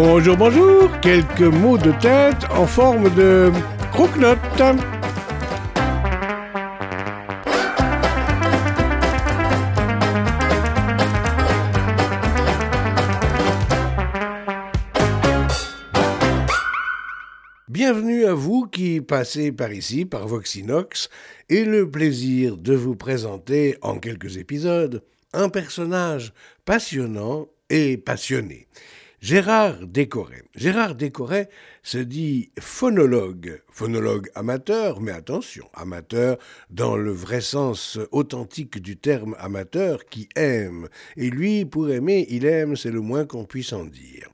Bonjour, bonjour. Quelques mots de tête en forme de croque-note. Bienvenue à vous qui passez par ici, par Voxinox, et le plaisir de vous présenter en quelques épisodes un personnage passionnant et passionné. Gérard Décoré. Gérard Décoré se dit phonologue, phonologue amateur, mais attention, amateur dans le vrai sens authentique du terme amateur qui aime. Et lui, pour aimer, il aime, c'est le moins qu'on puisse en dire.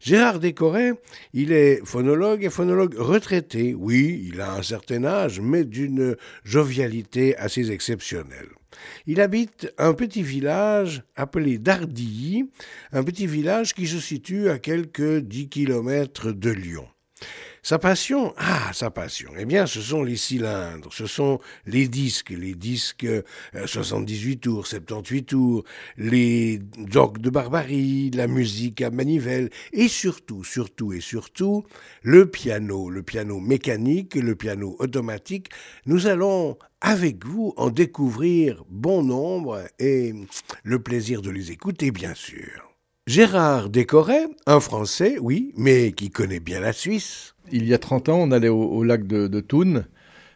Gérard Décoré, il est phonologue et phonologue retraité. Oui, il a un certain âge, mais d'une jovialité assez exceptionnelle. Il habite un petit village appelé Dardilly, un petit village qui se situe à quelques dix kilomètres de Lyon. Sa passion, ah, sa passion, eh bien, ce sont les cylindres, ce sont les disques, les disques 78 euh, tours, 78 tours, les dogs de barbarie, la musique à manivelle, et surtout, surtout et surtout, le piano, le piano mécanique, le piano automatique. Nous allons avec vous en découvrir bon nombre et le plaisir de les écouter, bien sûr. Gérard Décoré, un Français, oui, mais qui connaît bien la Suisse il y a 30 ans, on allait au, lac de, de, Thun,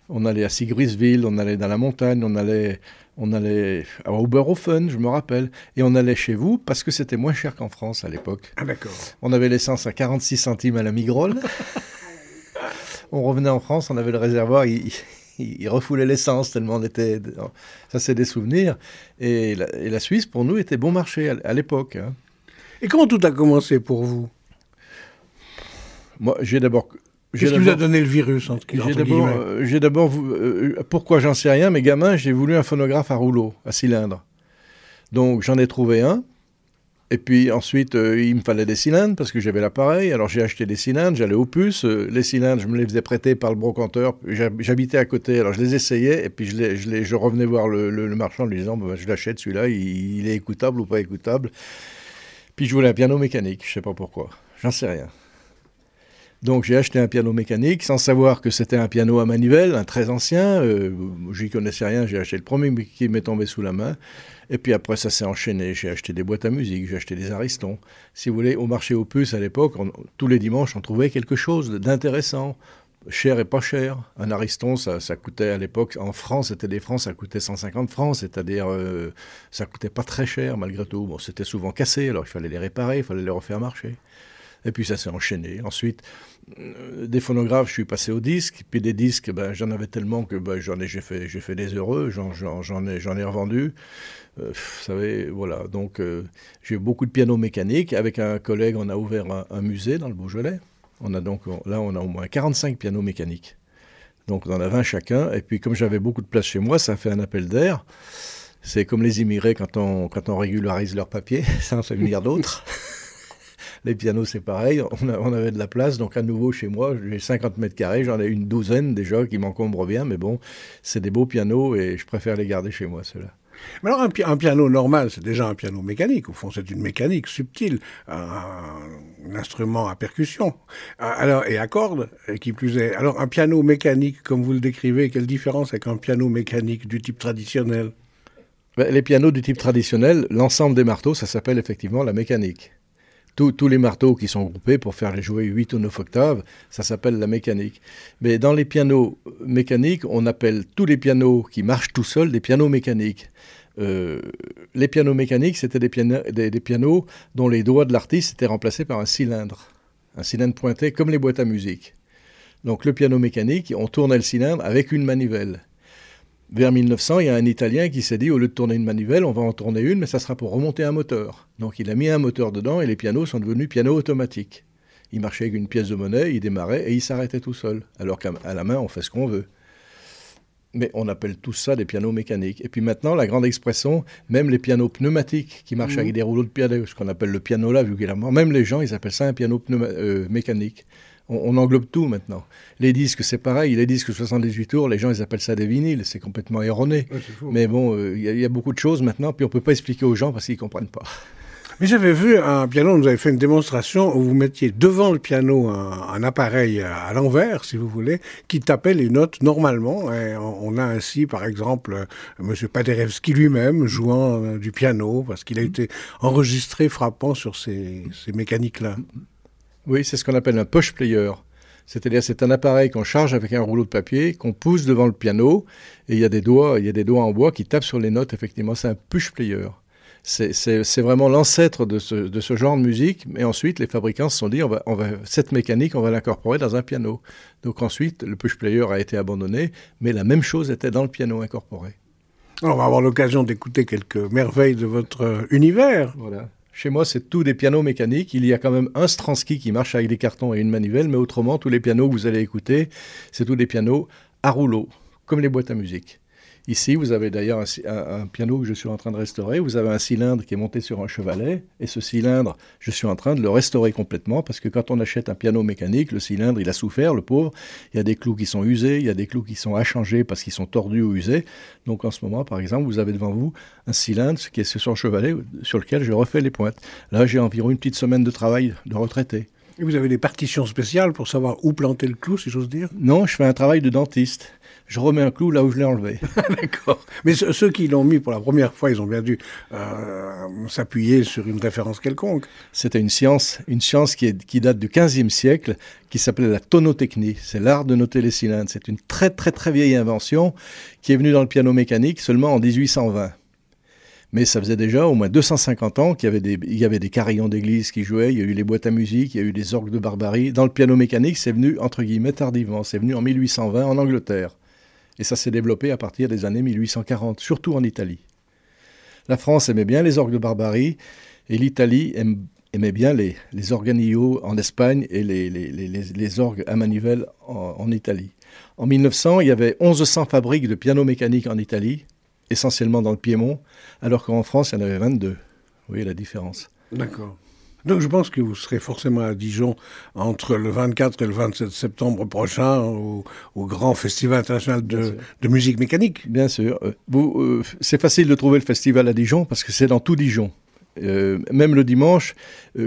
on allait à Sigrisville, on allait dans la montagne, on allait, on allait à Oberhofen, je me rappelle, et on allait chez vous parce que c'était moins cher qu'en France à l'époque. Ah d'accord. On avait l'essence à 46 centimes à la Migrole. on revenait en France, on avait le réservoir, il, refoulait l'essence tellement on était... Ça, c'est des souvenirs. Et la, Suisse, pour nous, était bon marché à, l'époque. Hein. Et comment tout a commencé pour vous? Moi, j'ai d'abord Qu'est-ce qui vous a donné le virus J'ai d'abord, euh, j'ai d'abord euh, pourquoi j'en sais rien, mais gamin, j'ai voulu un phonographe à rouleau, à cylindre. Donc j'en ai trouvé un. Et puis ensuite, euh, il me fallait des cylindres parce que j'avais l'appareil. Alors j'ai acheté des cylindres, j'allais aux puces. les cylindres, je me les faisais prêter par le brocanteur. J'habitais à côté, alors je les essayais. Et puis je, les, je, je revenais voir le, marchand en lui disant bah, Je l'achète celui-là, il, il, est écoutable ou pas écoutable. Puis je voulais un piano mécanique, je sais pas pourquoi. J'en sais rien. Donc j'ai acheté un piano mécanique sans savoir que c'était un piano à manivelle, un très ancien. Euh, J'y connaissais rien, j'ai acheté le premier qui m'est tombé sous la main. Et puis après, ça s'est enchaîné. J'ai acheté des boîtes à musique, j'ai acheté des aristons. Si vous voulez, au marché aux puces à l'époque, tous les dimanches, on trouvait quelque chose d'intéressant. Cher et pas cher. Un ariston, ça, coûtait à l'époque, en France, c'était des francs, ça coûtait 150 francs, c'est-à-dire euh, ça coûtait pas très cher malgré tout. Bon, c'était souvent cassé, alors il fallait les réparer, il fallait les refaire marcher. Et puis ça s'est enchaîné. Ensuite, euh, des phonographes, je suis passé au disque. Puis des disques, ben, j'en avais tellement que ben, j'en ai, j'ai fait, j'ai fait des heureux. J'en, ai, j'en ai revendu. Euh, vous savez, voilà. Donc euh, j'ai beaucoup de pianos mécaniques. Avec un collègue, on a ouvert un, musée dans le Beaujolais. On a donc là, on a au moins 45 pianos mécaniques. Donc on en a 20 chacun. Et puis comme j'avais beaucoup de place chez moi, ça fait un appel d'air. C'est comme les immigrés quand on, quand on régularise leurs papiers, ça en fait venir d'autres. Les pianos, c'est pareil. On, avait de la place. Donc, à nouveau, chez moi, j'ai 50 mètres carrés. J'en ai une douzaine déjà qui m'encombrent bien. Mais bon, c'est des beaux pianos et je préfère les garder chez moi, ceux-là. Mais alors, un, piano normal, c'est déjà un piano mécanique. Au fond, c'est une mécanique subtile, un, instrument à percussion, alors et à cordes, qui plus est. Alors, un piano mécanique, comme vous le décrivez, quelle différence avec un piano mécanique du type traditionnel? Ben, Les pianos du type traditionnel, l'ensemble des marteaux, ça s'appelle effectivement la mécanique tous les marteaux qui sont groupés pour faire jouer 8 ou 9 octaves, ça s'appelle la mécanique. Mais dans les pianos mécaniques, on appelle tous les pianos qui marchent tout seuls des pianos mécaniques. Euh, les pianos mécaniques, c'était des, des, pianos dont les doigts de l'artiste étaient remplacés par un cylindre. Un cylindre pointé comme les boîtes à musique. Donc le piano mécanique, on tournait le cylindre avec une manivelle. Vers 1900, il y a un Italien qui s'est dit, au lieu de tourner une manivelle, on va en tourner une, mais ça sera pour remonter un moteur. Donc il a mis un moteur dedans et les pianos sont devenus pianos automatiques. Il marchait avec une pièce de monnaie, il démarrait et il s'arrêtait tout seul. Alors qu'à la main, on fait ce qu'on veut. Mais on appelle tout ça des pianos mécaniques. Et puis maintenant, la grande expression, même les pianos pneumatiques qui marchent avec mmh. des rouleaux de piano, ce qu'on appelle le piano là vulgairement, même les gens, ils appellent ça un piano euh, mécanique on, englobe tout maintenant. Les disques, c'est pareil. Les disques 78 tours, les gens, ils appellent ça des vinyles. C'est complètement erroné. Mais bon, euh, il y, a beaucoup de choses maintenant, puis on ne peut pas expliquer aux gens parce qu'ils ne comprennent pas. Mais j'avais vu un piano, vous avez fait une démonstration où vous mettiez devant le piano un, appareil à l'envers, si vous voulez, qui tapait les notes normalement. Et on, a ainsi, par exemple, M. Paderewski lui-même jouant euh, du piano, parce qu'il a été enregistré frappant sur ces, ces mécaniques-là. Oui, c'est ce qu'on appelle un push player. C'est-à-dire c'est un appareil qu'on charge avec un rouleau de papier, qu'on pousse devant le piano, et il y a des doigts, il y a des doigts en bois qui tapent sur les notes. Effectivement, c'est un push player. C'est vraiment l'ancêtre de ce, de ce, genre de musique. Mais ensuite, les fabricants se sont dit, on va, on va, cette mécanique, on va l'incorporer dans un piano. Donc ensuite, le push player a été abandonné, mais la même chose était dans le piano incorporé. Alors, on va avoir l'occasion d'écouter quelques merveilles de votre univers. Voilà. Chez moi, c'est tout des pianos mécaniques. Il y a quand même un Stransky qui marche avec des cartons et une manivelle, mais autrement, tous les pianos que vous allez écouter, c'est tous des pianos à rouleau, comme les boîtes à musique. Ici, vous avez d'ailleurs un, piano que je suis en train de restaurer. Vous avez un cylindre qui est monté sur un chevalet. Et ce cylindre, je suis en train de le restaurer complètement parce que quand on achète un piano mécanique, le cylindre, il a souffert, le pauvre. Il y a des clous qui sont usés, il y a des clous qui sont à changer parce qu'ils sont tordus ou usés. Donc en ce moment, par exemple, vous avez devant vous un cylindre qui est sur un chevalet sur lequel je refais les pointes. Là, j'ai environ une petite semaine de travail de retraité. Et vous avez des partitions spéciales pour savoir où planter le clou, si j'ose dire Non, je fais un travail de dentiste je remets un clou là où je l'ai enlevé. D'accord. Mais ceux qui l'ont mis pour la première fois, ils ont bien dû euh, s'appuyer sur une référence quelconque. C'était une science, une science qui, est, qui date du 15e siècle, qui s'appelait la tonotechnie. C'est l'art de noter les cylindres. C'est une très très très vieille invention qui est venue dans le piano mécanique seulement en 1820. Mais ça faisait déjà au moins 250 ans qu'il y avait des, carillons d'église qui jouaient, il y a eu les boîtes à musique, il y a eu des orgues de barbarie. Dans le piano mécanique, c'est venu, entre guillemets, tardivement. C'est venu en 1820 en Angleterre. Et ça s'est développé à partir des années 1840, surtout en Italie. La France aimait bien les orgues de barbarie, et l'Italie aimait bien les, les organillos en Espagne et les, les, les orgues à manivelle en, en, Italie. En 1900, il y avait 1100 fabriques de piano mécaniques en Italie, essentiellement dans le Piémont, alors qu'en France, il y en avait 22. Vous voyez la différence. D'accord. Donc je pense que vous serez forcément à Dijon entre le 24 et le 27 septembre prochain au, grand festival international de, musique mécanique. Bien sûr. Euh, euh, c'est facile de trouver le festival à Dijon parce que c'est dans tout Dijon. Euh, même le dimanche,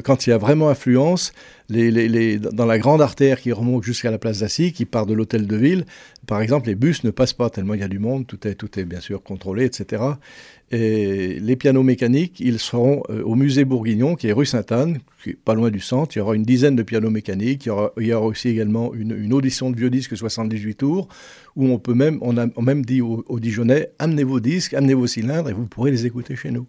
quand il y a vraiment affluence, les, dans la grande artère qui remonte jusqu'à la place d'Assy, qui part de l'hôtel de ville, par exemple, les bus ne passent pas tellement il y a du monde, tout est, tout est bien sûr contrôlé, etc. Et les pianos mécaniques, ils seront euh, au musée Bourguignon, qui est rue Sainte-Anne, qui est pas loin du centre. Il y aura une dizaine de pianos mécaniques. Il y aura, aussi également une, audition de vieux disques 78 tours, où on peut même, on a même dit aux, Dijonnais, amenez vos disques, amenez vos cylindres, et vous pourrez les écouter chez nous.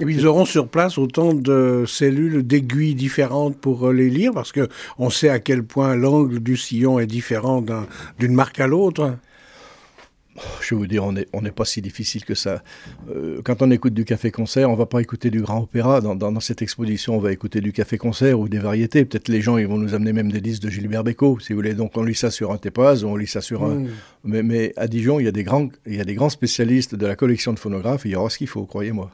Et ils auront sur place autant de cellules, d'aiguilles différentes pour euh, les lire, parce que on sait à quel point l'angle du sillon est différent d'une marque à l'autre. Je vais vous dire, on n'est on pas si difficile que ça. Euh, quand on écoute du café-concert, on va pas écouter du grand opéra. Dans, dans, cette exposition, on va écouter du café-concert ou des variétés. Peut-être les gens, ils vont nous amener même des disques de Gilbert Bécaud, si vous voulez. Donc on lit ça sur un Tépaz, on lit ça sur un... Hmm. Mais, mais, à Dijon, il y, a des grands, il y a des grands spécialistes de la collection de phonographes, il y aura ce qu'il faut, croyez-moi.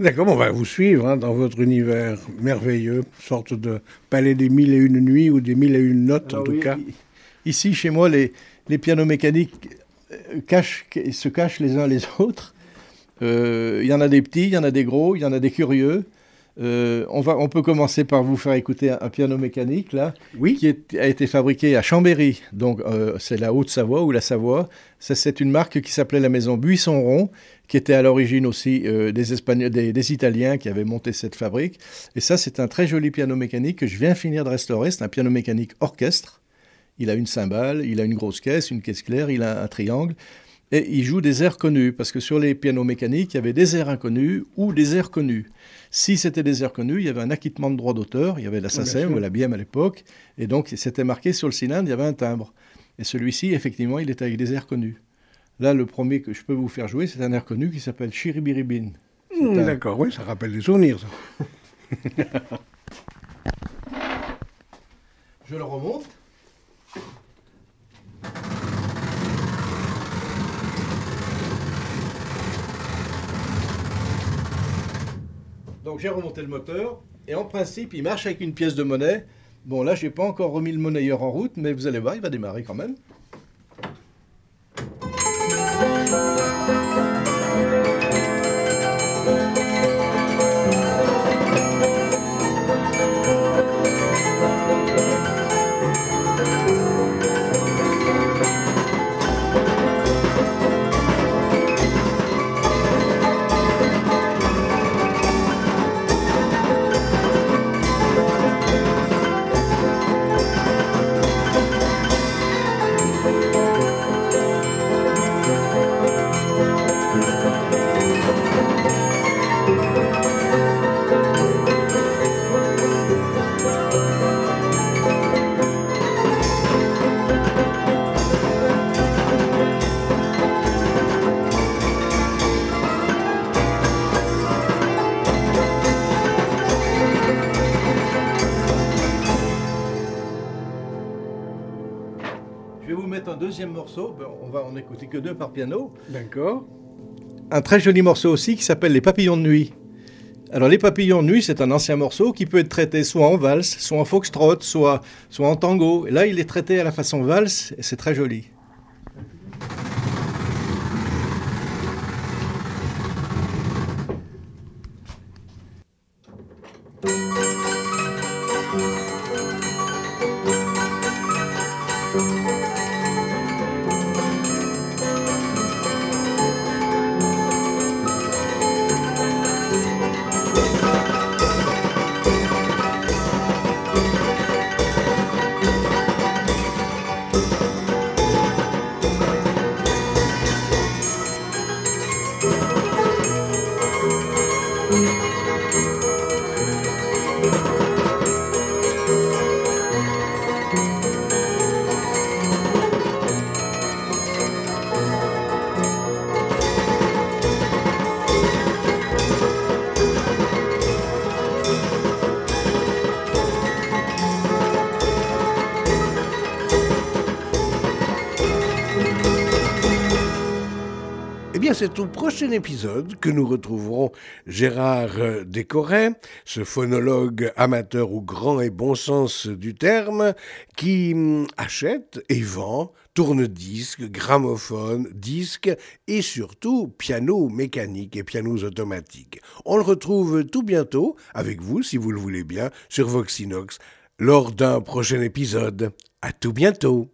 D'accord, on va vous suivre hein, dans votre univers merveilleux, sorte de palais des mille et une nuits ou des mille et une notes en tout cas. Ici, chez moi, les, les pianos mécaniques euh, cachent, se cachent les uns les autres. Euh, il y en a des petits, il y en a des gros, il y en a des curieux. Euh, on, va, on peut commencer par vous faire écouter un, piano mécanique, là, oui. qui a été fabriqué à Chambéry. Donc, c'est la Haute-Savoie ou la Savoie. C'est une marque qui s'appelait la maison Buisson-Rond, qui était à l'origine aussi des, Espagnols, des, des, Italiens qui avaient monté cette fabrique. Et ça, c'est un très joli piano mécanique que je viens finir de restaurer. C'est un piano mécanique orchestre. Il a une cymbale, il a une grosse caisse, une caisse claire, il a un triangle. Et il joue des airs connus, parce que sur les pianos mécaniques, il y avait des airs inconnus ou des airs connus. Si c'était des airs connus, il y avait un acquittement de droit d'auteur, il y avait la SACEM ou la BIEM à l'époque, et donc c'était marqué sur le cylindre, il y avait un timbre. Et celui-ci, effectivement, il était avec des airs connus. Là, le premier que je peux vous faire jouer, c'est un air connu qui s'appelle Chiribiribin. Mmh, d'accord, oui, ça rappelle des souvenirs, ça. je le remonte. Donc j'ai remonté le moteur et en principe il marche avec une pièce de monnaie. Bon là j'ai pas encore remis le monnayeur en route mais vous allez voir il va démarrer quand même. Un deuxième morceau. Ben, on va en écouter que deux par piano. D'accord. Un très joli morceau aussi qui s'appelle Les Papillons de nuit. Alors les Papillons de nuit, c'est un ancien morceau qui peut être traité soit en valse, soit en foxtrot, soit, soit en tango. Et là, il est traité à la façon valse et c'est très joli. C'est au prochain épisode que nous retrouverons Gérard euh, Décoré, ce phonologue amateur au grand et bon sens du terme, qui hum, achète et vend tourne-disques, gramophones, disques et surtout pianos mécaniques et pianos automatiques. On le retrouve tout bientôt avec vous, si vous le voulez bien, sur Voxinox lors d'un prochain épisode. À tout bientôt.